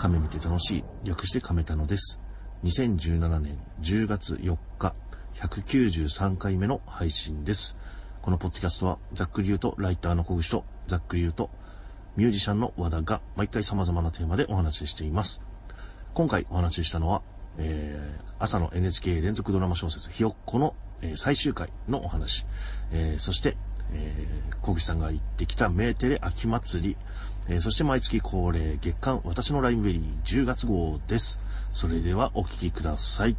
亀見て楽しい、略して亀田のです。2017年10月4日、193回目の配信です。このポッドキャストは、ざっくり言うとライターの小口と、ざっくり言うと、ミュージシャンの和田が毎回様々なテーマでお話ししています。今回お話ししたのは、えー、朝の NHK 連続ドラマ小説ひよっこの、えー最終回のお話、えーそして、えー、小口さんが行ってきたメーテレ秋祭り、えーそして毎月恒例月間私のライブベリー10月号です。それではお聞きください。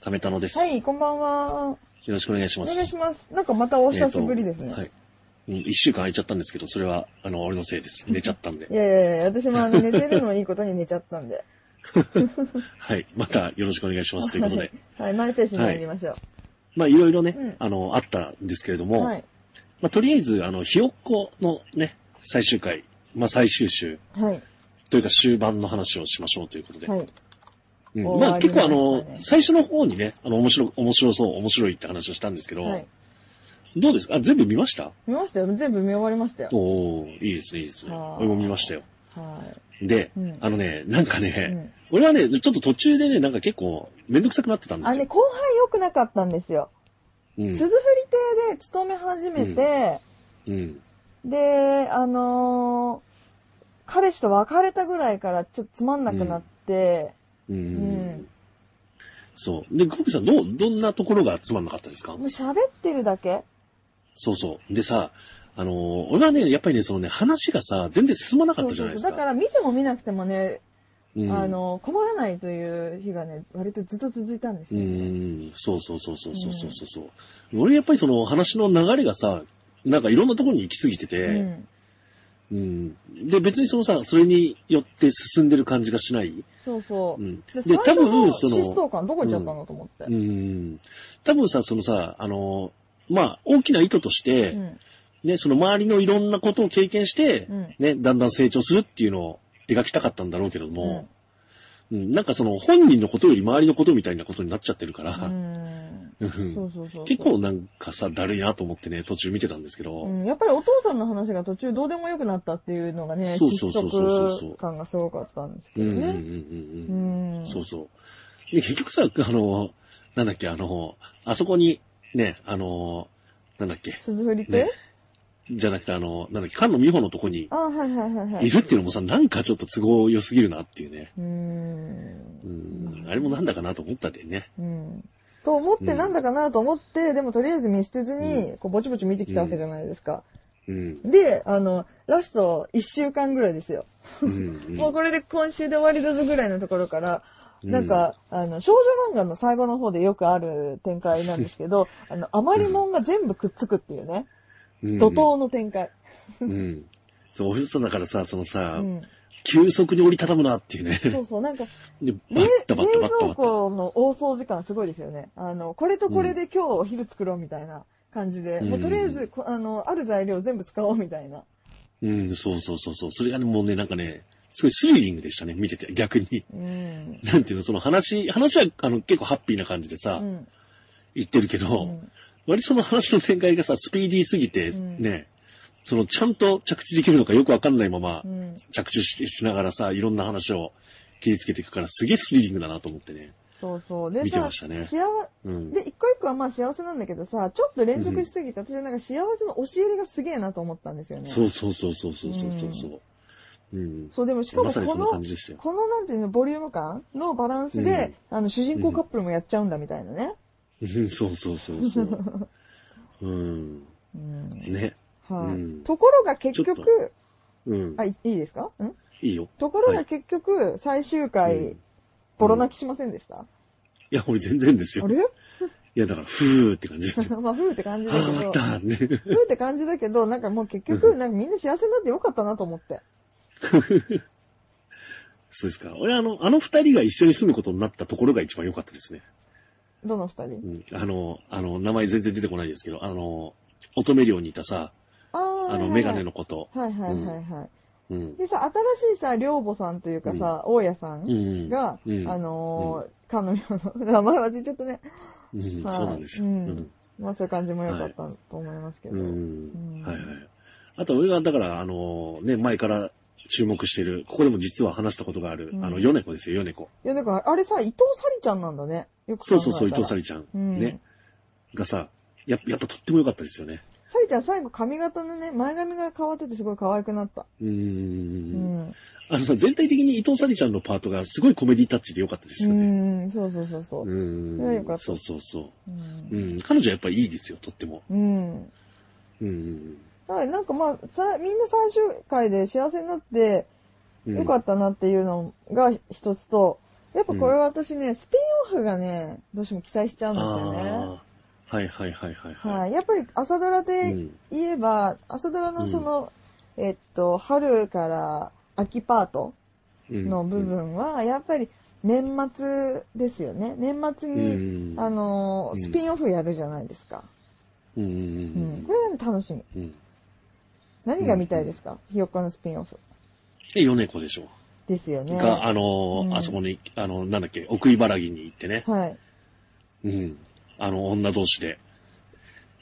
亀田野です。はい、こんばんは。よろしくお願いしお願います。します。なんかまたお久しぶりですね。えーとはい。うん一週間空いちゃったんですけど、それは、あの、俺のせいです。寝ちゃったんでい。やいやいや、私もあの寝てるのいいことに寝ちゃったんで。はい。またよろしくお願いします。ということで。はい、マイペースにやりましょう。まあ、いろいろね、うんあの、あったんですけれども、はい。まあ、とりあえず、あの、ひよっこのね、最終回、まあ、最終週はい。というか終盤の話をしましょうということで。はい。うん終まあ、結構あの、最初の方にね、あの、面白、面白そう、面白いって話をしたんですけど、はい。どうですか？あ、全部見ました？見ましたよ。全部見終わりましたよ。おおいいですね、いいですね。はあ俺も見ましたよ。はで、うんあのね、なんかい。ね、うん。俺はね、ちょっと途中でね、なんか結構、めんどくさくなってたんであ、ね、すよ。後半良くなかったんですよ。うん鈴振り亭で勤め始めて、うん。で、あのー彼氏と別れたぐらいからちょっとつまんなくなって、うん。んそう。で、コブさん、どう、どんなところがつまんなかったですか？もう喋ってるだけそうそう。でさ、あのー俺はね、やっぱりね、そのね、話がさ、全然進まなかったじゃないですか。だから見ても見なくてもね、あの困らないという日がね割とずっと続いたんですよ、うん。そうそうそうそうそうそうそう、う。ん、俺やっぱりその話の流れがさなんかいろんなところに行き過ぎてて、うん。うん、で、別にそのさ、それによって進んでる感じがしない。そうそう。うん、で、で多分、その。疾走感どこ行っちゃったの、と思って、うん。うん。多分さ、そのさ、あの、まあ、大きな意図として、うん、ね、その周りのいろんなことを経験して、うん、ね、だんだん成長するっていうのを、描きたかったんだろうけども、うん、なんかその本人のことより周りのことみたいなことになっちゃってるから。結構なんかさ、だるいなと思ってね、途中見てたんですけど、うん、やっぱりお父さんの話が途中どうでもよくなったっていうのがね、失そうそうそうそう感がすごかったんですけどね。そうそう。で、結局さ、あの、なんだっけ、あの、あそこに、ね、あの、なんだっけ、鈴振り亭、ねじゃなくてあの、なんだっけ、菅野美穂のとこにあはいはいはいはい。いるっていうのもさ、なんかちょっと都合良すぎるなっていうね。うーん。うん、あれもなんだかなと思ったんだよね。うん。と思って、うんなんだかなと思って、でもとりあえず見捨てずに、こうぼちぼち見てきたわけじゃないですか。うん。で、あの、ラスト1週間ぐらいですよ。うんうん もうこれで今週で終わりだぞぐらいのところから、うんなんか、あの、少女漫画の最後の方でよくある展開なんですけど、あの、余りもんが全部くっつくっていうね、うん怒涛の展開。うん。そう、俺そうだからさ、そのさ、うん。急速に折りたたむなっていうね。そうそう、なんか、で、バ冷ッタバッタ冷蔵バッタバッタ。庫の大掃除感すごいですよね。あの、これとこれで今日お昼作ろうみたいな感じで、うんもうとりあえず、こあの、ある材料全部使おうみたいな。うん、そうそうそうそう。それがね、もうね、なんかね、すごいスリリングでしたね、見てて、逆に。うん。なんていうの、その話、話は、あの、結構ハッピーな感じでさ、うん。言ってるけど、うん割りその話の展開がさ、スピーディーすぎて、ね、そのちゃんと着地できるのかよくわかんないまま、着地しながらさ、いろんな話を切りつけていくから、すげえスリリングだなと思ってね。そうそう。で、見てましたね。幸、うん、で、一個一個はまあ幸せなんだけどさ、ちょっと連続しすぎて、うん、私はなんか幸せの押し売りがすげえなと思ったんですよね。そうそうそうそうそうそうそう。うん。そう、でもしかもこの、ま、このなんていうの、ボリューム感のバランスで、うん、あの、主人公カップルもやっちゃうんだみたいなね。うんそうそうそうそう。うん。うん。ね。はい、うんところが結局、うん。あ、いいいですか？ん？いいよ。ところはいが結局、最終回、うんボロ泣きしませんでした、いや、俺全然ですよ。あれ？いや、だから、ふーって感じですよ。まあ、ふーって感じだあけど、ーだね。ふーって感じだけど、なんかもう結局、なんかみんな幸せになってよかったなと思って。そうですか。俺、あの、あの二人が一緒に住むことになったところが一番良かったですね。どの二人？うん。あの、あの、名前全然出てこないですけど、あの、乙女寮にいたさ、あーあの、メガネのこと。はいはいはいはい。うん。でさ、新しいさ、寮母さんというかさ、大家さんうん。が、うんあのー、彼女の名前忘れちゃったね。うん、はいそうなんですよ。ううんん。まあそういう感じも良かったと思いますけど。ううんん。はいはい。あと、俺が、だから、あの、ね、前から注目してる、ここでも実は話したことがある、うんあの、ヨネコですよ、ヨネコ。いや、だから、あれさ、伊藤沙莉ちゃんなんだね。よくそうそうそう、伊藤沙莉ちゃん。うんね。がさ、ややっぱとっても良かったですよね。沙莉ちゃん最後髪型のね、前髪が変わっててすごい可愛くなった。うー。うんん。あのさ、全体的に伊藤沙莉ちゃんのパートがすごいコメディタッチで良かったですうよね。ん、そうそうそうそうう。ーん。それは良かったそうそうそう。うんうん。彼女はやっぱりいいですよ、とっても。うん。うん。だからなんかまあ、さ、みんな最終回で幸せになって、うんよかったなっていうのが一つと、やっぱこれは私ね、スピンオフがね、どうしても期待しちゃうんですよね。はいはいはいはいはい。はい。やっぱり朝ドラうでん言えば、朝ドラのその、えっと、春から秋パートうんの部分は、やっぱり年末ですよね。年末うに、ん。あのスピンオフやるじゃないですか。うんうんううん。んこれが楽しみ。うん。何が見たいですか？ひよっこのスピンオフ。え、ヨネコでしょ。ですよね。が、あのーうんあそこに、あの、なんだっけ、奥茨城に行ってね。はい。うん。あの、女同士で。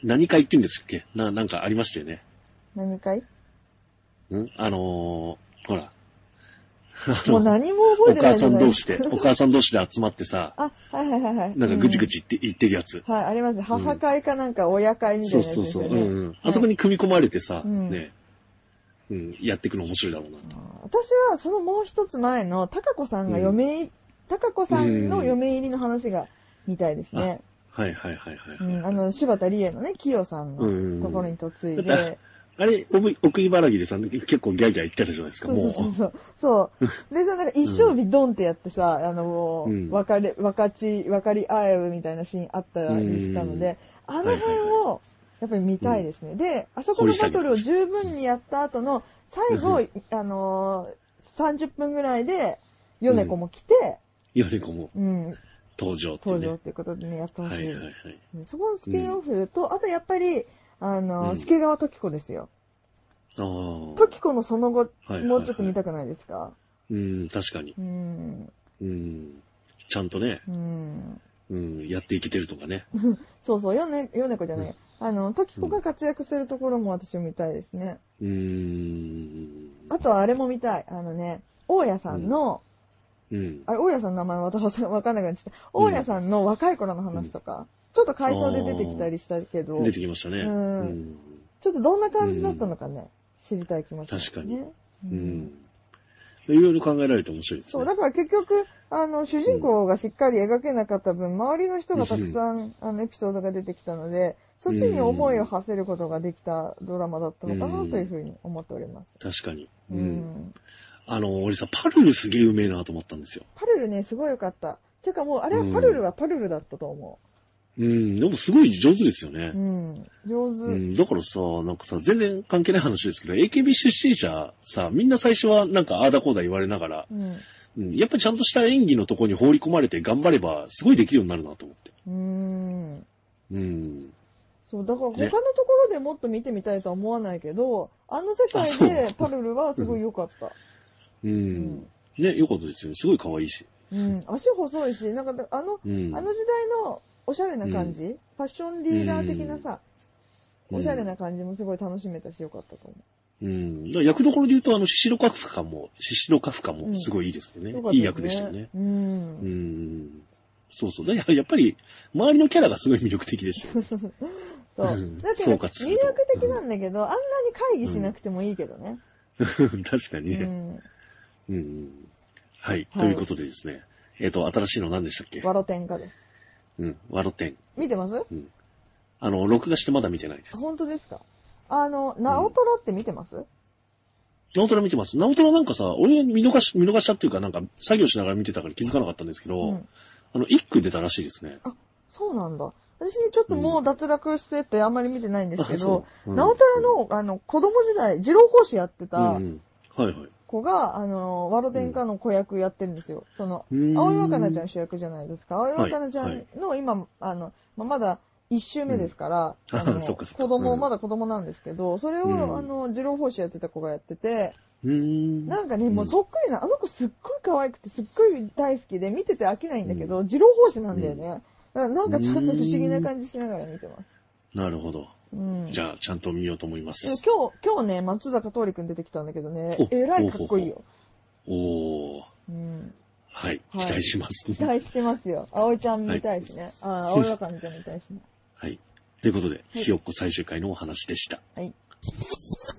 何か言ってんですっけ？な、なんかありましたよね。何かいうん？あのーほら。もう何も覚えおてない母さん。同士で、お母さん同士で集まってさ、あ、はいはいはいはい。なんかぐちぐち。ち言って、言ってるやつ。はい、ありますね。母会かなんか親会みたいなやつそうそうそう。うんうん。あそこに組み込まれてさ、うんね、うん、やっていくの面白いだろうなと。私はそのもう一つ前の、高子さんが嫁高子さんの嫁入りの話が見たいですね。はいはいはいはい。うん、あの、柴田理恵のね、清さんうんのところに嫁いで、あれ、奥茨城でさ、結構ギャーギャー言ってたじゃないですか、そうも。そううそうそう。そう。でさ、なんか一生日ドンってやってさ、あの、もううん別れ、分かち、分かり合えうみたいなシーンあったりしたので、あの辺を、やっぱり見たいですね。で、あそこのバトルを十分にやった後の、最後、あのー、30分ぐらいで、ヨネコも来て、ヨネコもうん、登場って。登場っていうことでね、やってほしい。はいはいはい。そこのスピンオフと、あとやっぱり、あのー、うん助川時子ですよ。ああ。時子のその後、はいはいはいもうちょっと見たくないですか？うん、確かに。うん、うん。ちゃんとね、うん。うん、やっていけてるとかね。そうそう、ヨネ、ヨネコじゃない。あの、トキコが活躍するところも私も見たいですね。うーん。あとはあれも見たい。あのね、大家さんの、うん。あれ、大家さんの名前私わかんなくなっちゃった。大家さんの若い頃の話とか、ちょっと回想で出てきたりしたけど、出てきましたね。うんうん。ちょっとどんな感じだったのかね、知りたい気もしますね。確かにううんん。いろいろ考えられて面白いですそう、ね。だから結局、あの、主人公がしっかり描けなかった分、周りの人がたくさん、あの、エピソードが出てきたので、そっちに思いを馳せることができたドラマだったのかなというふうに思っております。確かに。ううん。ん。あの、俺さ、パルルすげえうめえなと思ったんですよ。パルルね、すごい良かった。ていうかもう、あれはパルルはパルルだったと思うん。でもすごい上手ですよねう。。うん。上手。うん、だからさ、なんかさ、全然関係ない話ですけど、AKB 出身者さ、みんな最初はなんかああだこうだ言われながら、うん。うん、やっぱりちゃんとした演技のとこに放り込まれて頑張れば、すごいできるようになるなと思って。うーん。うん。そう、だから他のねところでもっと見てみたいとは思わないけど、あの世界でパルルはすごい良かった。うん。うんね、よかったですよね。すごい可愛いし。うん。足細いし、なんか、あの、うん。あの時代のおしゃれな感じ、ファッションリーダー的なさ、うんおしゃれな感じもすごい楽しめたし良かったと思うん。だから役どころで言うと、あの、シシロカフカも、シシロカフカもすごいいいですよね。う。良かったいい役でしたよね。。うんう。ん。そうそう。だからやっぱり、周りのキャラがすごい魅力的でしたよ。そうう。んだって、総魅力的なんだけど、あんなに会議しなくてもいいけどね。確かにね。うん。うん。はい。はいということでですね。えっ、と、新しいの何でしたっけ？ワロテンカです。うん。ワロテン。見てます？あの、録画してまだ見てないです。本当ですか？あの、ナオトラって見てます、ナオトラ見てます。ナオトラなんかさ、俺見逃し、見逃したっていうかなんか作業しながら見てたから気づかなかったんですけど、うんあの、一句出たらしいですね。そうなんだ。私ね、ちょっともう脱落しててあんまり見てないんですけあど、そううんナオトラの、あの、子供時代、二郎法師やってうんたうん。はいはい。子が、あの、ワロテンカの子役やってるんですよ。その、うん青井若菜ちゃん主役じゃないですか。青井若菜ちゃはいんの今、あの、まあまだ一周目ですから、うんあの 子供、うんまだ子供なんですけど、それを、うんあの、二郎法師やってた子がやってて、ん。なんかね、もううんそっくりな、あの子すっごい可愛くて、すっごい大好きで、見てて飽きないんだけど、二郎法師なんだよね。なんかちょっと不思議な感じしながら見てます。なるほど。うん。じゃあ、ちゃんと見ようと思いまです。今日、今日ね、松坂桃李くん出てきたんだけどねお、えらいかっこいいよ。おー。うん。はい。はい期待します。期待してますよ。葵ちゃん見たいしね。あ、葵わかめちゃん見たいしね。はい。ということで、はいひよっこ最終回のお話でした。はい。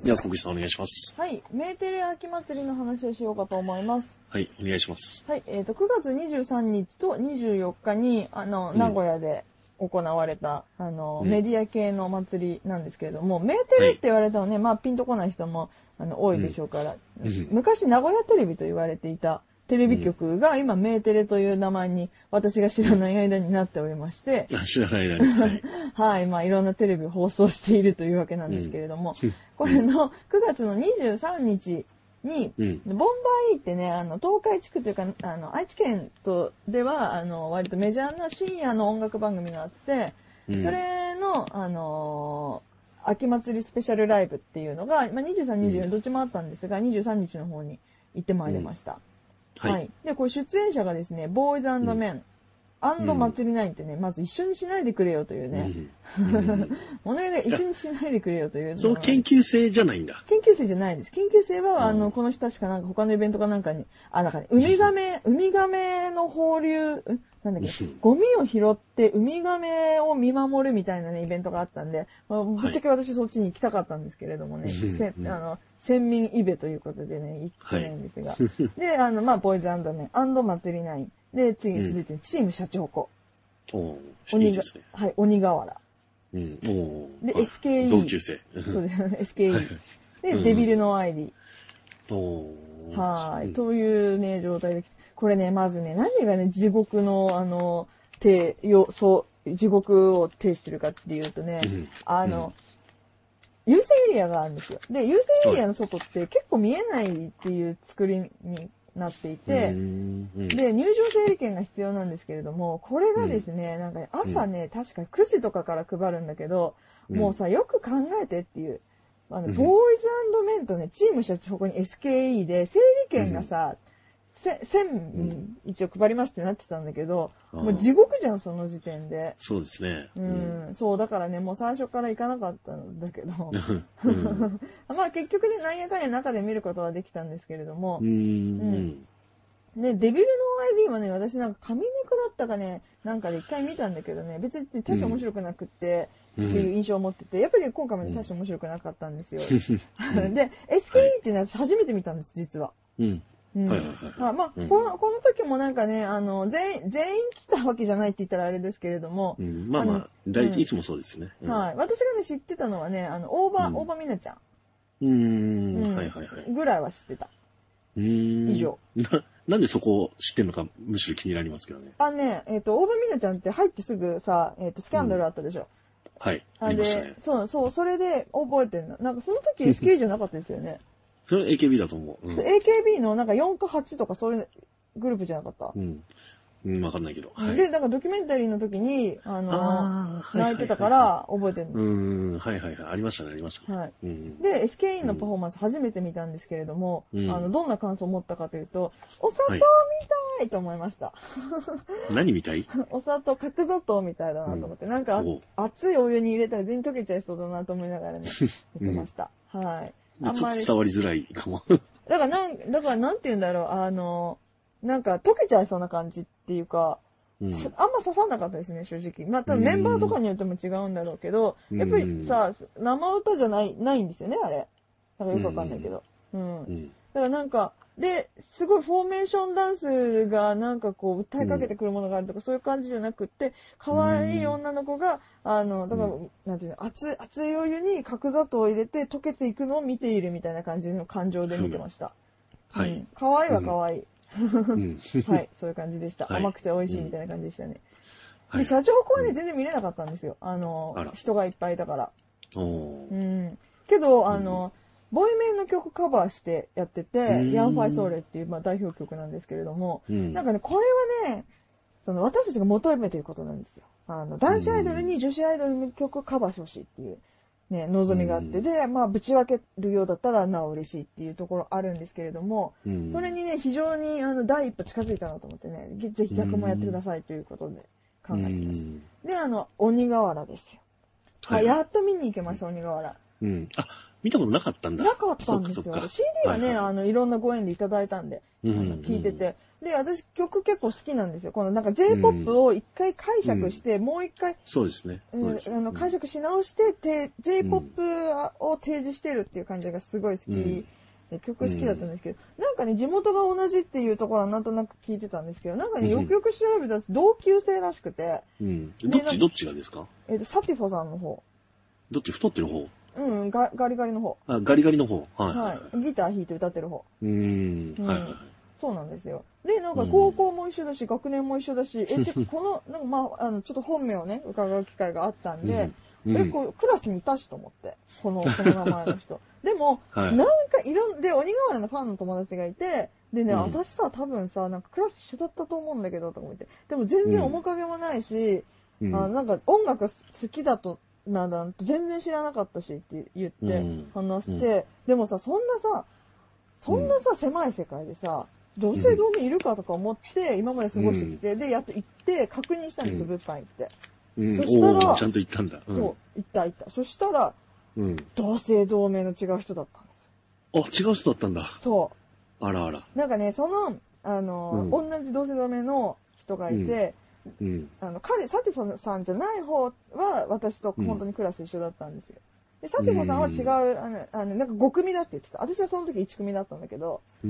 では、小口さんお願いします。はい。メーテレ秋祭りの話をしようかと思います。はい、お願いします。はい。えっ、と、9月23日と24日に、あの、うん名古屋で行われた、あの、うん。メディア系のお祭りなんですけれども、メーテレって言われたらね、まあ、ピンとこない人も、あの、多いでしょうから、うん。うん。昔、名古屋テレビと言われていたテレビ局が、今、メーテレという名前に、私が知らない間になっておりまして、あ知らない間に。はい。はい。まあ、いろんなテレビを放送しているというわけなんですけれども、これの9月の23日に、うん。ボンバイってね、あの、東海地区というか、あの、愛知県とでは、あの、割とメジャーな深夜の音楽番組があって、うんそれの、あのー秋祭りスペシャルライブっていうのが、まあ、23、24どっちもあったんですが、23日の方に行ってまいりました。はい。で、これ出演者がですね、ボーイズメン、アンド祭りナインってね、まず一緒にしないでくれよというね、うん。うん。お願いで一緒にしないでくれよというその研究生じゃないんだ。研究生じゃないです。研究生は、うん。あの、この人確かなんか他のイベントかなんかに、あ、なんかね、ウミガメ、ウミガメの放流、んなんだっけうん、ゴミを拾ってウミガメを見守るみたいなね、イベントがあったんで、まあぶっちゃけ私そっちに行きたかったんですけれどもね、うんせあの、先民イベということでね、行ってないんですが。で、あの、まあ、ボーイズメン、アンド祭りナイン。で、次に続いて、チームシャチホコ。おーいい鬼がはい、鬼瓦。うん。ではい SKE 同級生。そうですね、SKE。はいで、うんデビルのアイリー。おーはい、うんというね、状態で来て。これね、まずね、何がね、地獄の、あの、手、よ、そう、地獄を呈してるかっていうとね、うん。あの、優勢エリアがあるんですよ。で、優勢エリアの外って結構見えないっていう作りになっていて、うんうん。で、入場整理券が必要なんですけれども、これがですね、なんかね朝ね、確か9時とかから配るんだけど、うん。もうさ、よく考えてっていう。あの、うん。ボーイズメンとね、チームシャチホコに SKE で、整理券がさ、せ1000一応配りますってなってたんだけど、あーもう地獄じゃん、その時点で。そうですね。うん、そう、だからね、もう最初から行かなかったんだけど、うん。うん。まあ結局ね、なんやかんや中で見ることはできたんですけれどもう、ん。ね、デビルの ID はね、私なんか紙肉だったかね、なんかで一回見たんだけどね、別に大して面白くなくって、うんっていう印象を持ってて、やっぱり今回もね大して面白くなかったんですよ。で、SKE っていうのは私初めて見たんです、実は。うん。うん。はいはいはいあまあ、うんこの、この時もなんかね、あの、全員、全員来たわけじゃないって言ったらあれですけれども、うんまあまあ大うんいつもそうですね。うんはい。私がね、知ってたのはね、あの、大場、うん大場みなちゃん。うーん。うんはいはいはい。ぐらいは知ってた。うーん以上。な、なんでそこを知ってんのか、むしろ気になりますけどね。あ、ね、えっ、と、大場みなちゃんって入ってすぐさ、えっ、と、スキャンダルあったでしょ。はい。あありましたね、。でそう、そう、それで覚えてんの。なんかその時 SK じゃなかったですよね。それ AKB だと思う。うん AKB のなんか4か8とかそういうグループじゃなかった？う。ん。うん、わかんないけど。はい。で、なんかドキュメンタリーの時に、あの、あー泣いてたか、ら覚えてるの。ーん、はいはいはい。ありましたね、ありましたね。はい。うん。で、SKE のパフォーマンス初めて見たんですけれども、うんあの、どんな感想を持ったかというと、お砂糖みはいたいと思いました。何みたい？お砂糖、角砂糖みたいだなと思って、なんか熱いお湯に入れたら全然溶けちゃいそうだなと思いながらね、見てました。はい。ちょっと伝わりづらいかも。だからなん、だからなんて言うんだろう、あの、なんか溶けちゃいそうな感じっていうか、うん。すあんま刺さんなかったですね、正直。まあ、多分メンバーとかによっても違うんだろうけど、うんやっぱりさ、生歌じゃない、ないんですよね、あれ。なんかよくわかんないけど。うん。うん。だからなんか、で、すごいフォーメーションダンスがなんかこう、訴えかけてくるものがあるとか、そういう感じじゃなくって、可愛い女の子が、あの、だから、うなんていうの、熱い、熱いお湯に角砂糖を入れて溶けていくのを見ているみたいな感じの感情で見てました。はいうん。可愛いは可愛い。うん。はい、そういう感じでした。はい甘くて美味しいみたいな感じでしたね。はいで、社長こはね、全然見れなかったんですよ。あの人がいっぱいいたから。うん。けど、あの、ボイメンの曲カバーしてやってて、うんヤンファイソーレっていう、まあ、代表曲なんですけれども、うん。なんかね、これはね、その私たちが求めていることなんですよ。あの、男子アイドルに女子アイドルの曲をカバーしてほしいっていう、ね、望みがあって、うんで、まあ、ぶち分けるようだったらなお嬉しいっていうところあるんですけれども、うんそれにね、非常にあの第一歩近づいたなと思ってね、ぜぜひ逆もやってくださいということで考えています。で、あの、鬼瓦ですよ。あやっと見に行けました、鬼瓦。うん。あ、見たことなかったんだ。なかったんですよ。CD はね、はいはい。あの、いろんなご縁でいただいたんで、聞いてて。で、私曲結構好きなんですよ。このなんか J-POP を一回解釈して、もう一回、そうですね。あの解釈し直して、て J-POP を提示してるっていう感じがすごい好き、うん。で曲好きだったんですけど、なんかね、地元が同じっていうところはなんとなく聞いてたんですけど、なんかね、よくよく調べたら同級生らしくて、うん。どっち、どっちがですか？えっ、と、サティフォさんの方。どっち太ってる方？うん、ガガリガリの方。あ、ガリガリの方。はい。はい。ギター弾いて歌ってる方。うーん。うんはい。そうなんですよ。で、なんか高校も一緒だし、学年も一緒だし、え、てか この、なんかまあ、あの、ちょっと本名をね、伺う機会があったんで、うんえ、こう、クラスにいたしと思って、この、この名前の人。でも、はいなんかいろん、で、鬼瓦のファンの友達がいて、でね、うん私さ、多分さ、なんかクラス一緒だったと思うんだけど、とか思って。でも全然面影もないし、うんあなんか音楽好きだと、なんだ、全然知らなかったしって言ってうん話して、でもさ、そんなさ、そんなさ、狭い世界でさ、同姓同名いるかとか思って、今まで過ごしてきて、で、やっと行って、確認したんです物販行って。うん。そしたらちゃんと言ったんだ。うんそう、行った行った。そしたら、うん。同姓同名の違う人だったんですよ。あ、違う人だったんだ。そあらあら。う。なんかね、その、あの、う同じ同姓同名の人がいて、うん。あの、彼、サティフォさんじゃない方は、私と本当にクラス一緒だったんですよ。で、サティフォさんは違う、あの、あのなんか5組だって言ってた。私はその時1組だったんだけど、うー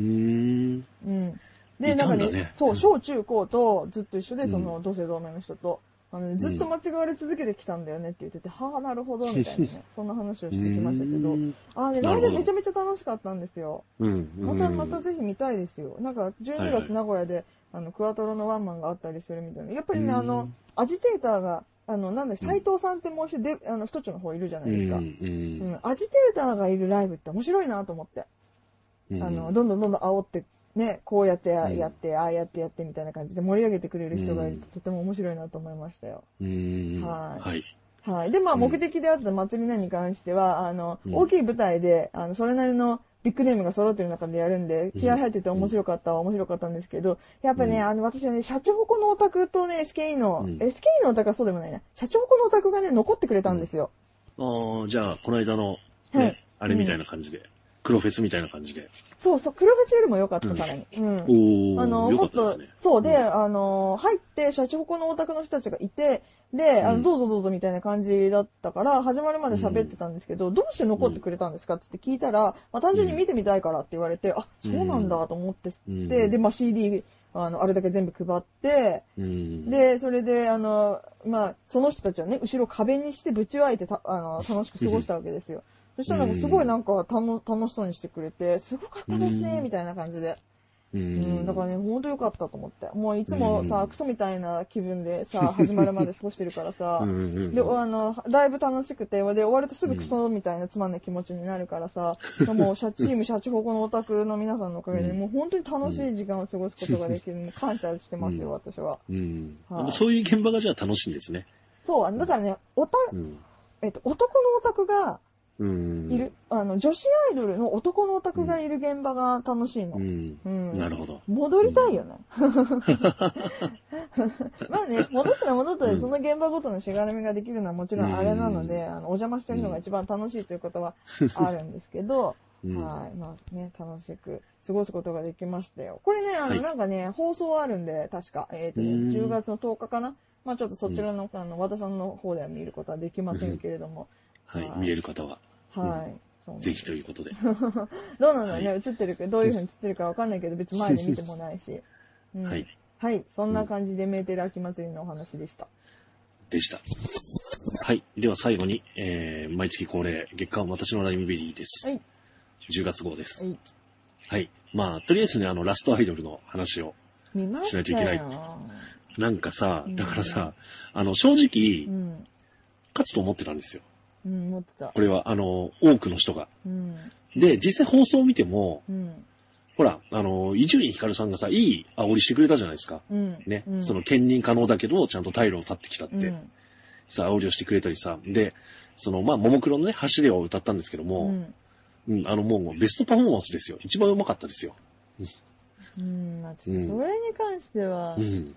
ん。うん。で、いなんかね、そうう、ん小中高とずっと一緒で、うんその、同姓同名の人と、あのね、ずっと間違われ続けてきたんだよねって言ってて、はあ、なるほど、みたいなね、そんな話をしてきましたけどうー、んあーね、ライブめちゃめちゃ楽しかったんですよ。うん。また、またぜひ見たいですよ。なんか、12はいはい月名古屋で、あの、クワトロのワンマンがあったりするみたいな。やっぱりね、うんあの、アジテーターが、あの、なんだ、斎藤さんってもう一人で、あの、太っちょの方いるじゃないですか。うん。アジテーターがいるライブって面白いなと思って。うん。あの、どんどんどんどん煽って、ね、こうやってやうんやって、ああやってやってみたいな感じで盛り上げてくれる人がいるうんととても面白いなと思いましたよ。うーん。はいはい。はい。で、まあ、うん目的であった祭りなんに関しては、あの、うん大きい舞台で、あの、それなりのビッグネームが揃ってる中でやるんで、気合入ってて面白かったは面白かったんですけど、やっぱね、うん。あの、私はね、シャチホコのオタクとね、SKE の、うん。SKE のオタクはそうでもないな、シャチホコのオタクがね、残ってくれたんですよ。ああ、じゃあ、この間の、はい。ね、あれみたいな感じで、黒フェスみたいな感じで。そうそう、黒フェスよりも良かった、うんさらに。うん。おあの、もっとそうで、うんあの、入って、シャチホコのオタクの人たちがいて、で、あの、うんどうぞどうぞみたいな感じだったから、始まるまで喋ってたんですけど、どうして残ってくれたんですか？って聞いたら、まあ、単純に見てみたいからって言われて、あ、そうなんだと思ってって、うんで、まあ、CD、あの、あれだけ全部配って、うん。で、それで、あの、まあ、その人たちはね、後ろ壁にしてぶち湧いてた、あの、楽しく過ごしたわけですよ。そしたらなんかすごいなんかたの楽しそうにしてくれて、すごかったですね、うんみたいな感じで。ううん、ん。だからね、ほんとよかったと思って。もういつもさ、うんクソみたいな気分でさ、始まるまで過ごしてるからさ。で、あの、だいぶ楽しくて、で、終わるとすぐクソみたいなつまんない気持ちになるからさ、もう、シャチーム、シャチホコのオタクの皆さんのおかげで、うんもう本当に楽しい時間を過ごすことができるので、感謝してますよ、うん私は。うん。はいそういう現場がじゃあ楽しいんですね。そう、だからね、オタ、うん。えっと、男のオタクがうん。いる、あの、女子アイドルの男のオタクがいる現場が楽しいのう。ん。うん。なるほど。戻りたいよね。まあね、戻ったら戻ったで、うんその現場ごとのしがらみができるのはもちろんあれなので、うんあの、お邪魔してるのが一番楽しいということはあるんですけど、うんはい。まあね、楽しく過ごすことができましたよ。これね、あの、はいなんかね、放送あるんで、確か、えっ、とね、うん10月の10日かな。まあちょっとそちらの、あの、和田さんの方では見ることはできませんけれども、はいは。い見れる方は、はい。そうなんぜひということで。どうなんだろうね、は映ってるか、どういう風に映ってるかわかんないけど、別に前で見てもないし。うんはい。はい。そんな感じでメーテル秋祭りのお話でした。でした。はい。では最後に、えー、毎月恒例、月間私のライムベリーです。はい。10月号です。はい。はい。まあ、とりあえずね、あの、ラストアイドルの話を。しないといけなんかさう、んだからさ、あの、正直う、ん。勝つと思ってたんですよ。うん、持ってたこ。れは、あの、多くの人が。うん。で、実際放送を見ても、うん。ほら、あの、伊集院光さんがさ、いい煽りしてくれたじゃないですか。うん。ね。うん、その、兼任可能だけど、ちゃんと退路を立ってきたって、うん。さ、煽りをしてくれたりさ。で、その、まあ、ももクロのね、走れを歌ったんですけどうも、ん。うん、あの、もう、ベストパフォーマンスですよ。一番うまかったですよ。うん。まあ、ちょっとそれに関してはう、ん。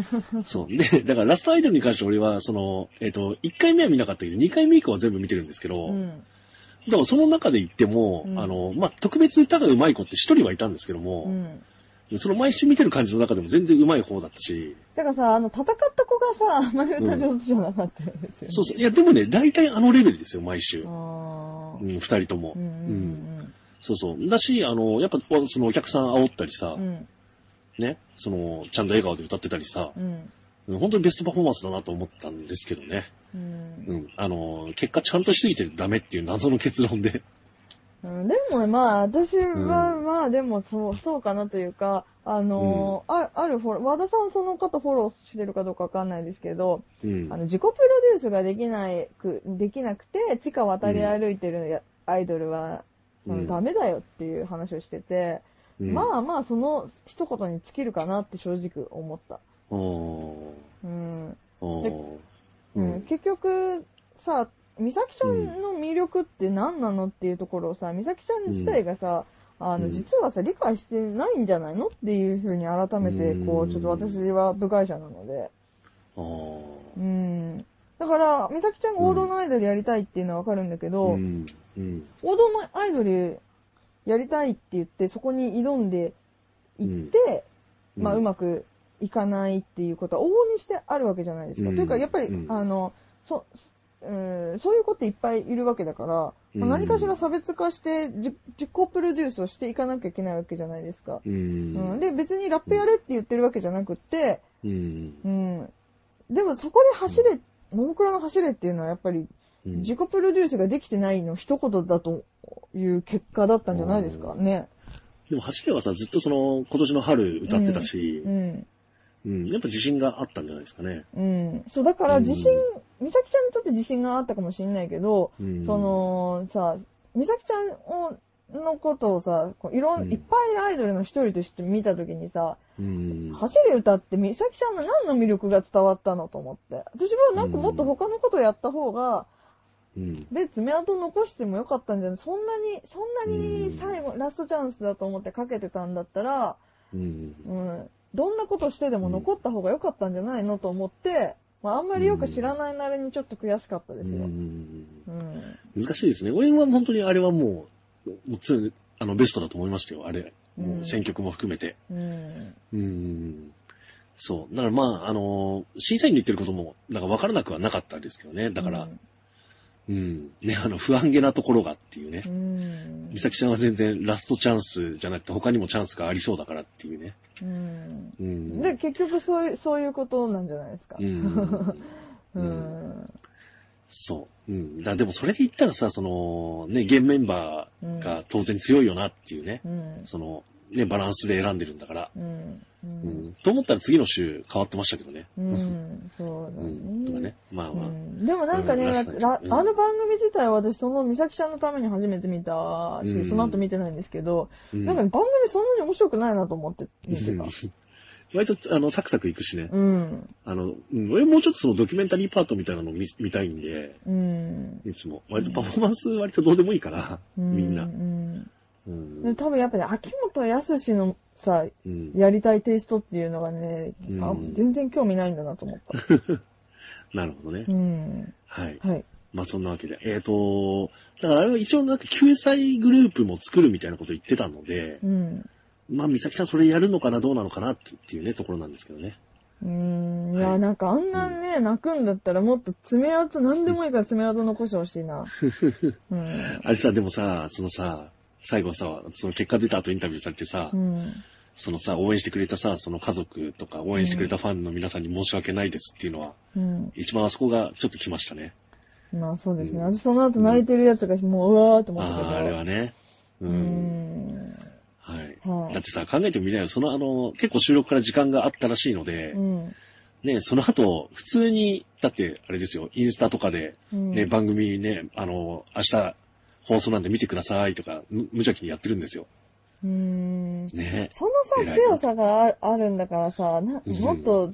そう。で、だからラストアイドルに関して俺は、その、えっ、と、1回目は見なかったけど、2回目以降は全部見てるんですけど、うん。だからその中で言っても、うんあの、まあ、特別歌が上手い子って一人はいたんですけどうも、ん。その毎週見てる感じの中でも全然上手い方だったし、だからさ、あの、戦った子がさ、あんまり歌上手じゃなかったですよね。そうそう。いや、でもね、大体あのレベルですよ、毎週。うん、二人とも。うんうんそうそう。だし、あの、やっぱ、おそのお客さん煽ったりさう、ん。ね、その、ちゃんと笑顔で歌ってたりさ、うん。うん本当にベストパフォーマンスだなと思ったんですけどね。うんうん。あの、結果ちゃんとしすぎてダメっていう謎の結論で。うんでもまあ、私は、うんまあでもそう、そうかなというか、あのーあ、あるフォロー、和田さんその方フォローしてるかどうかわかんないですけど、うんあ。の、自己プロデュースができないく、できなくて、地下渡り歩いてるやアイドルは、そうんの、ダメだよっていう話をしてて、うんまあまあ、その一言に尽きるかなって正直思った。うん。結局、さ、美咲ちゃんの魅力って何なのっていうところをさ、美咲ちゃん自体がさ、あの、うん実はさ、理解してないんじゃないのっていうふうに改めて、こう、うんちょっと私は部外者なので。うん。だから、美咲ちゃんが王道のアイドルやりたいっていうのはわかるんだけど。王道のアイドルやりたいって言って、そこに挑んでいって、まあ、うまくいかないっていうことは往々にしてあるわけじゃないですか。うんというか、やっぱり、うんあの、そ、うん、そういう子っていっぱいいるわけだから、何かしら差別化してじ自己プロデュースをしていかなきゃいけないわけじゃないですか。ううん、ん。で、別にラップやれって言ってるわけじゃなくって、うん。うん。でもそこで走れ、ももクロの走れっていうのはやっぱりうん自己プロデュースができてないの一言だという結果だったんじゃないですか？ね。でも、走れはさ、ずっとその、今年の春歌ってたしう、ん。うん。やっぱ自信があったんじゃないですかね。うん。そう、だから自信う、美咲ちゃんにとって自信があったかもしれないけど、うん。そ、の、さ、美咲ちゃんを、のことをさ、こういろん、うんいっぱいいるアイドルの一人として見たときにさ、うん。走れ歌って美咲ちゃんの何の魅力が伝わったのと思って。私はなんかもっと他のことやった方が、うん。で、爪痕残してもよかったんじゃない？そんなに、そんなに最後、ラストチャンスだと思ってかけてたんだったら、うん。うん、どんなことしてでも残った方が良かったんじゃないのと思って、まあ、あんまりよく知らないなりにちょっと悔しかったですよ。うんうん。難しいですね。俺は本当にあれはもう、もうつあの、ベストだと思いましたよ。あれ。もう選曲も含めて。うん。うん。そう。だからまあ、あの、審査員の言ってることも、なんか分からなくはなかったですけどね。だから、うん。ね、あの、不安げなところがっていうねう。ん。美咲ちゃんは全然ラストチャンスじゃなくて他にもチャンスがありそうだからっていうね。うん。うん。で、結局そういう、そういうことなんじゃないですか。うん。うん。そう。うん。だでもそれで言ったらさ、その、ね、現メンバーが当然強いよなっていうね。うん。その、ね、バランスで選んでるんだから。うん。う。うんん。と思ったら次の週変わってましたけどね。うん。そうだうん。とかねね。。まあまあ。うんでもなんかね、あの番組自体は私その美咲ちゃんのために初めて見たし、うんその後見てないんですけど、うんなんか番組そんなに面白くないなと思って見てた。割と、あの、サクサクいくしね。うん。あの、うん、俺もうちょっとそのドキュメンタリーパートみたいなの見見たいんで、うん。いつも。割とパフォーマンス割とどうでもいいから、うんみんなう。ん。うん。で多分やっぱね、秋元康のさ、うん。やりたいテイストっていうのがね、あうん全然興味ないんだなと思った。なるほどねう。ん。はい。はい。まあそんなわけで。えっ、と、だからあれは一応なんか救済グループも作るみたいなこと言ってたので、うん。まあ美咲ちゃんそれやるのかなどうなのかなっていうね、ところなんですけどね。うん。いや、はいなんかあんなね、泣くんだったらもっと爪痕、なんでもいいから爪痕残してほしいな。うん。あれさ、でもさ、そのさ、最後さ、その結果出た後インタビューされてさ、うん。そのさ、応援してくれたさ、その家族とか応援してくれたファンの皆さんに申し訳ないですっていうのは、うん。一番あそこがちょっと来ましたね。まあそうですね。うん私その後泣いてるやつがもううわーって思ったけど。ああ、あれはね。う。うんん。はい。はいだってさ、考えてみなよ。そのあの、結構収録から時間があったらしいので、うん。ね、その後、普通に、だって、あれですよ、インスタとかで、うん。ね、番組ね、あの、明日、放送なんで見てくださいとか、む無邪気にやってるんですよ。うん。ね。そのさ、強さがああるんだからさ、なうんもっと、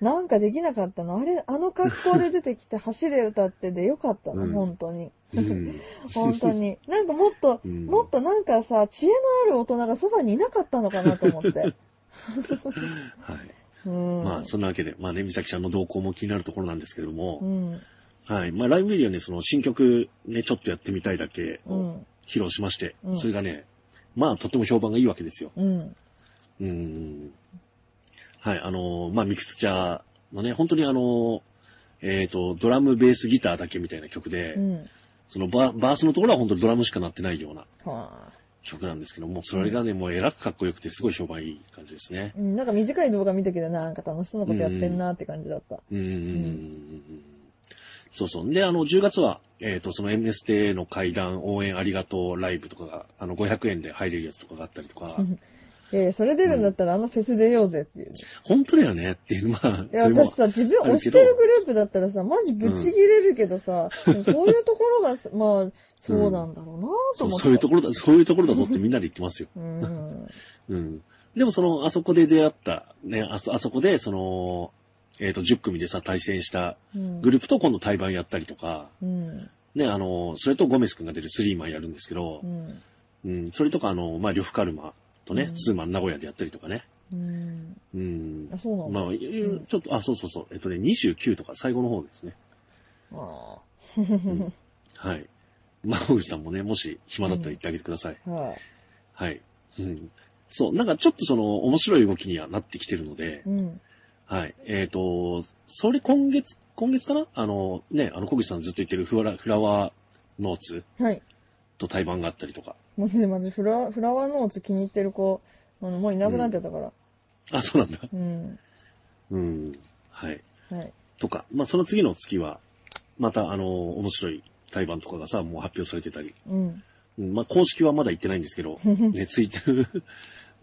なんかできなかったの？あれ、あの格好で出てきて走れ歌ってでよかったの、うん本当に。うん。本当に。なんかもっと、うんもっとなんかさ、知恵のある大人がそばにいなかったのかなと思って。はい。うん。まあ、そんなわけで、まあね、美咲ちゃんの動向も気になるところなんですけれども、うん。はい。まあ、ライブビデオね、その新曲ね、ちょっとやってみたいだけ。披露しまして、うんそれがね、まあ、とっても評判がいいわけですよ。うん。うん。はい、あのーまあ、ミクスチャーのね、本当にあのーえっ、と、ドラム、ベース、ギターだけみたいな曲で、うん。そのババースのところは本当にドラムしか鳴ってないようなはあ。曲なんですけども、それがね、もうえらくかっこよくてすごい評判いい感じですね。うん、なんか短い動画見たけど、なんか楽しそうなことやってんなって感じだった。うんうんうんうん。そうそう。で、あの、10月は、えっ、と、その M ステの会談、応援ありがとうライブとかが、あの、500円で入れるやつとかがあったりとか、えー、それ出るんだったらあのフェス出ようぜっていうね。本当だよねっていう、まあ、いや、私さ、自分推してるグループだったらさ、マジブチ切れるけどさ、でもそういうところがさ、まあ、そうなんだろうなとそう、思って。そういうところだ、そういうところだぞってみんなで言ってますよ。うん。うん。でもその、あそこで出会った、ね、あそ、あそこで、その、えっ、と、10組でさ、対戦したうん。グループと今度対バンやったりとか、うん。ね、あの、それとゴメス君が出るスリーマンやるんですけどう、ん。うん、それとかあの、まあ、呂布カルマとね、うんツーマン名古屋でやったりとかね。うん。うん。あ、そうなんだ。まあ、ちょっと、あ、そうそうそう。えっとね、29とか最後の方ですね。あはい。まあ、小口さんもね、もし暇だったら行ってあげてください。あ。はい。はい。うん。そう、なんかちょっとその、面白い動きにはなってきてるので、うん。はい。えっ、と、それ今月、今月かな？あの、ね、あの、小口さんずっと言ってるフラフラワーノーツはい。と対バンがあったりとか。もうね、まずフラフラワーノーツ気に入ってる子、あのもういなくなっちゃったから。あ、そうなんだ。うん。うん。はい。はい。とか。まあ、その次の月は、また、あの、面白い対バンとかがさ、もう発表されてたり。うん。うん、まあ、公式はまだ行ってないんですけど、ね、ツイッター、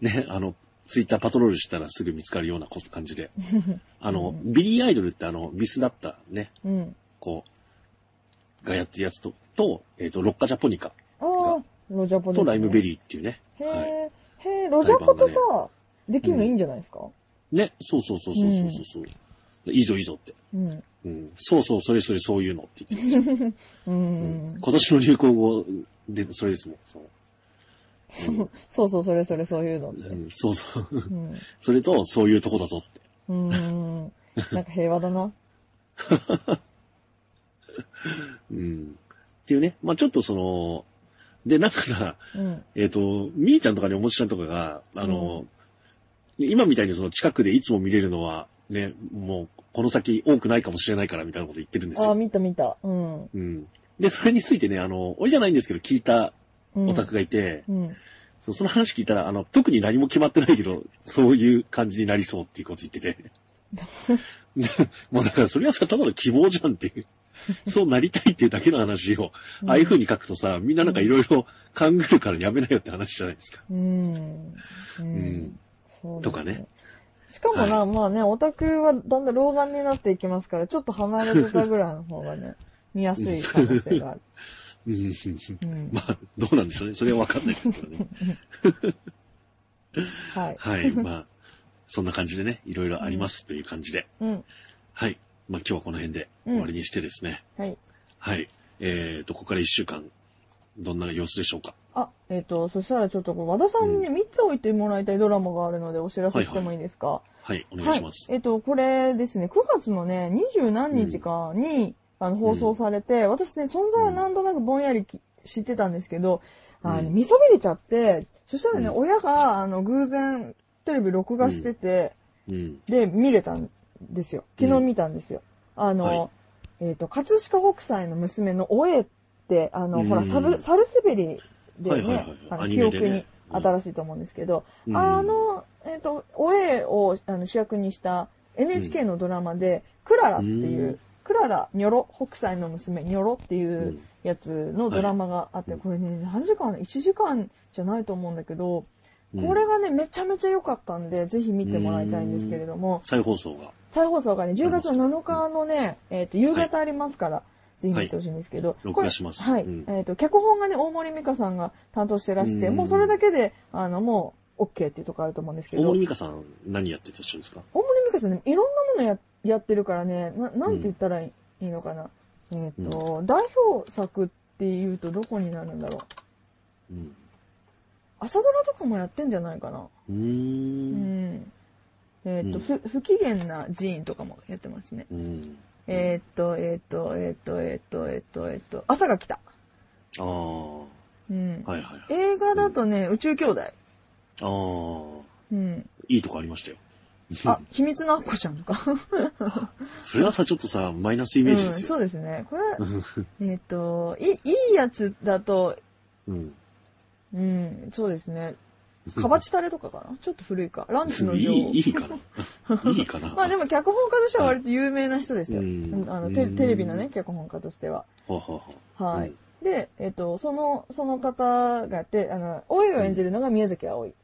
ね、あの、ツイッターパトロールしたらすぐ見つかるようなこ感じで。あの、ビリーアイドルってあの、ビスだったね、うん。こう、がやってるやつと、と、えっ、と、ロッカジャポニカああ、ロジャポです、ね。とライムベリーっていうね。へえ、はい。へえ、ロジャポと対さ、できるのいいんじゃないですか？ね、そうそうそうそうそうそう。ういいぞいいぞって。うん。うん。そうそう、それそれそういうのって言ってました うん。今年の流行語で、それですもん。そうそうそうそう、それそれそういうのって。うん、そうそう。うん。それと、そういうとこだぞって。うん。なんか平和だな。うん。っていうね。まあちょっとその、で、なんかさ、うん。えっ、と、みーちゃんとかにおもちちゃんとかが、あの、今みたいにその近くでいつも見れるのは、ね、もう、この先多くないかもしれないからみたいなこと言ってるんですああ、よ。見た見た。うん。うん。で、それについてね、あの、俺じゃないんですけど、聞いたうん。オタクがいて、うん。そうその話聞いたら、あの、特に何も決まってないけど、そういう感じになりそうっていうこと言ってて。もうだからそれはさ、ただの希望じゃんっていう。そうなりたいっていうだけの話を、ああいう風に書くとさ、みんななんかいろいろ考えるからやめなよって話じゃないですか。うん。ううんん。そうですとかね。しかもな、まあね、オタクはだんだん老眼になっていきますから、ちょっと離れてたぐらいの方がね、見やすい可能性がある。うんうん。まあ、どうなんでしょうね。それはわかんないですけどね。はい。はい。まあ、そんな感じでね、いろいろありますという感じで。うん。はい。まあ今日はこの辺で終わりにしてですね。はい。はい。えーと、ここから一週間、どんな様子でしょうか？あ、えっ、と、そしたらちょっと和田さんにね、3つ置いてもらいたいドラマがあるのでお知らせしてもいいですか、はい、お願いします。はい。えっ、と、これですね、9月のね、二十何日かに、あの、放送されて、私ね、存在は何となくぼんやりき知ってたんですけど、あの、うん見そびれちゃって、そしたらね、うん。親が、あの、偶然、テレビ録画してて、うん。で、見れたんですよ。昨日見たんですよ。あの、はい。えっ、と、葛飾北斎の娘のおえって、あの、うん。ほら、サブ、サルスベリではいはいはいね、あの、記憶に新しいと思うんですけど、うん。あの、えっ、と、おえをあの主役にした NHK のドラマで、クララっていう、うんクララ、ニョロ、北斎の娘、ニョロっていううん。やつのドラマがあって、はい。これね、何時間 ?1 時間じゃないと思うんだけど、うん。これがね、めちゃめちゃ良かったんで、ぜひ見てもらいたいんですけれども、再放送が。再放送がね、10月の7日のね、えっ、と、夕方ありますから、ぜひ見てほしいんですけど、録画します。はい。うん。えっ、と、脚本がね、大森美香さんが担当してらして、うん。もうそれだけで、あの、もう、OK っていうところあると思うんですけど、大大森森美香さん、何やってた人ですか？美香さんね、いろんなものややってるからね、ななんて言ったらいいのかな。えっ、と、代表作っていうとどこになるんだろう。うん。朝ドラとかもやってんじゃないかな。うー。うんん。えっ、と、うんふ不機嫌な寺院とかもやってますね。うん。えーっと、えーっと、えーっと、えーっと、えーっと、えーっと、朝が来た。ああ。はうんい。はいはい。映画だとね、宇宙兄弟。ああ。うん。いいとこありましたよ。あ、秘密のアッコちゃんか。それはさ、ちょっとさ、マイナスイメージうん、ですよ。そうですね。これ、うん。えーっと、いい、いいやつだと、うん。うん、そうですね。カバチタレとかかな？ちょっと古いか。ランチの女王。いい、いいかな。いいかな。まあでも脚本家としては割と有名な人ですよ。うんあのテテレビのね、脚本家としては。ははははい。で、えっ、と、その、その方がやって、あの、老いを演じるのが宮崎葵。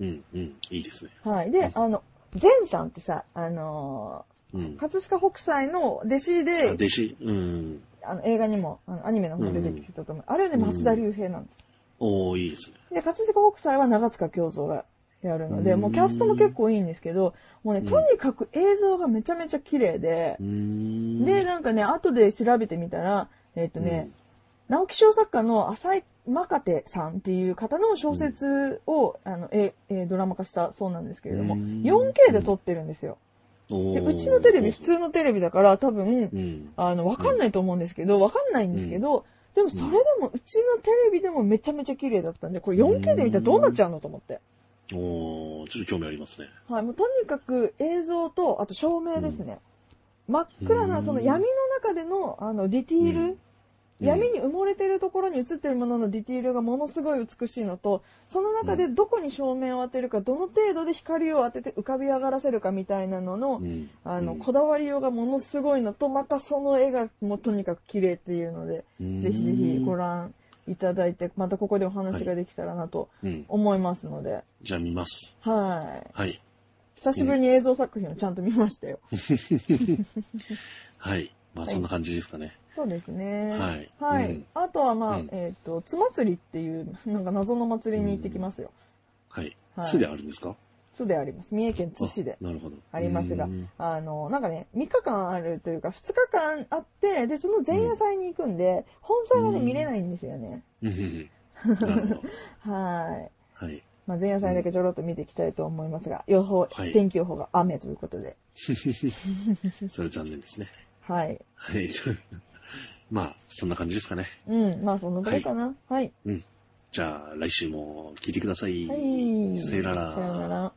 うん、うん、いいですね。はい。で、あの、前さんってさ、あのうんー、。葛飾北斎の弟子あで、弟子、うん。あの映画にも、あのアニメの方出てきてたと思う。あれはね、うん松田龍平なんです。おー、いいですね。で、葛飾北斎は長塚京三がやるので、うんもうキャストも結構いいんですけど、もうね、うんとにかく映像がめちゃめちゃ綺麗でう、ーん。で、なんかね、後で調べてみたら、えっ、とね、直木賞作家の浅井真手さんっていう方の小説を、あのええドラマ化したそうなんですけれども、うん 4K で撮ってるんですよ。うん、でうちのテレビ、普通のテレビだから多分、うん。あの、わかんないと思うんですけど、わかんないんですけど、でもそれでも、うちのテレビでもめちゃめちゃ綺麗だったんで、これ 4K で見たらどうなっちゃうのと思って。おー、ちょっと興味ありますね。はい、もうとにかく映像と、あと照明ですね。真っ暗な、その闇の中での、あの、ディティール、うん闇に埋もれてるところに映ってるもののディティールがものすごい美しいのと、その中でどこに照明を当てるか、どの程度で光を当てて浮かび上がらせるかみたいなのの、うん。あの、うんこだわりようがものすごいのと、またその絵がもうとにかく綺麗っていうので、うんぜひぜひご覧いただいて、またここでお話ができたらなとうん。思いますので、じゃあ見ます。はい。はい。久しぶりに映像作品をちゃんと見ましたよ。はい。まあ、そんな感じですかね。そうですね。はいはい。うんあとはまあ、うんえっ、と、つ祭りっていう、なんか謎の祭りに行ってきますよ。はいは。い巣であるんですか？津であります。三重県津市であなるほど。ありますがうん、あの、なんかね、3日間あるというか、2日間あって、で、その前夜祭に行くんで、本祭はね、うん見れないんですよね。はい。はい。まあ、前夜祭だけちょろっと見ていきたいと思いますが、予報、はい天気予報が雨ということで。それ残念ですね。はい。はい。まあ、そんな感じですかね。うん。まあ、そのぐらいかな。はい。うん。じゃあ、来週も聞いてください。はい。さよなら。さよなら。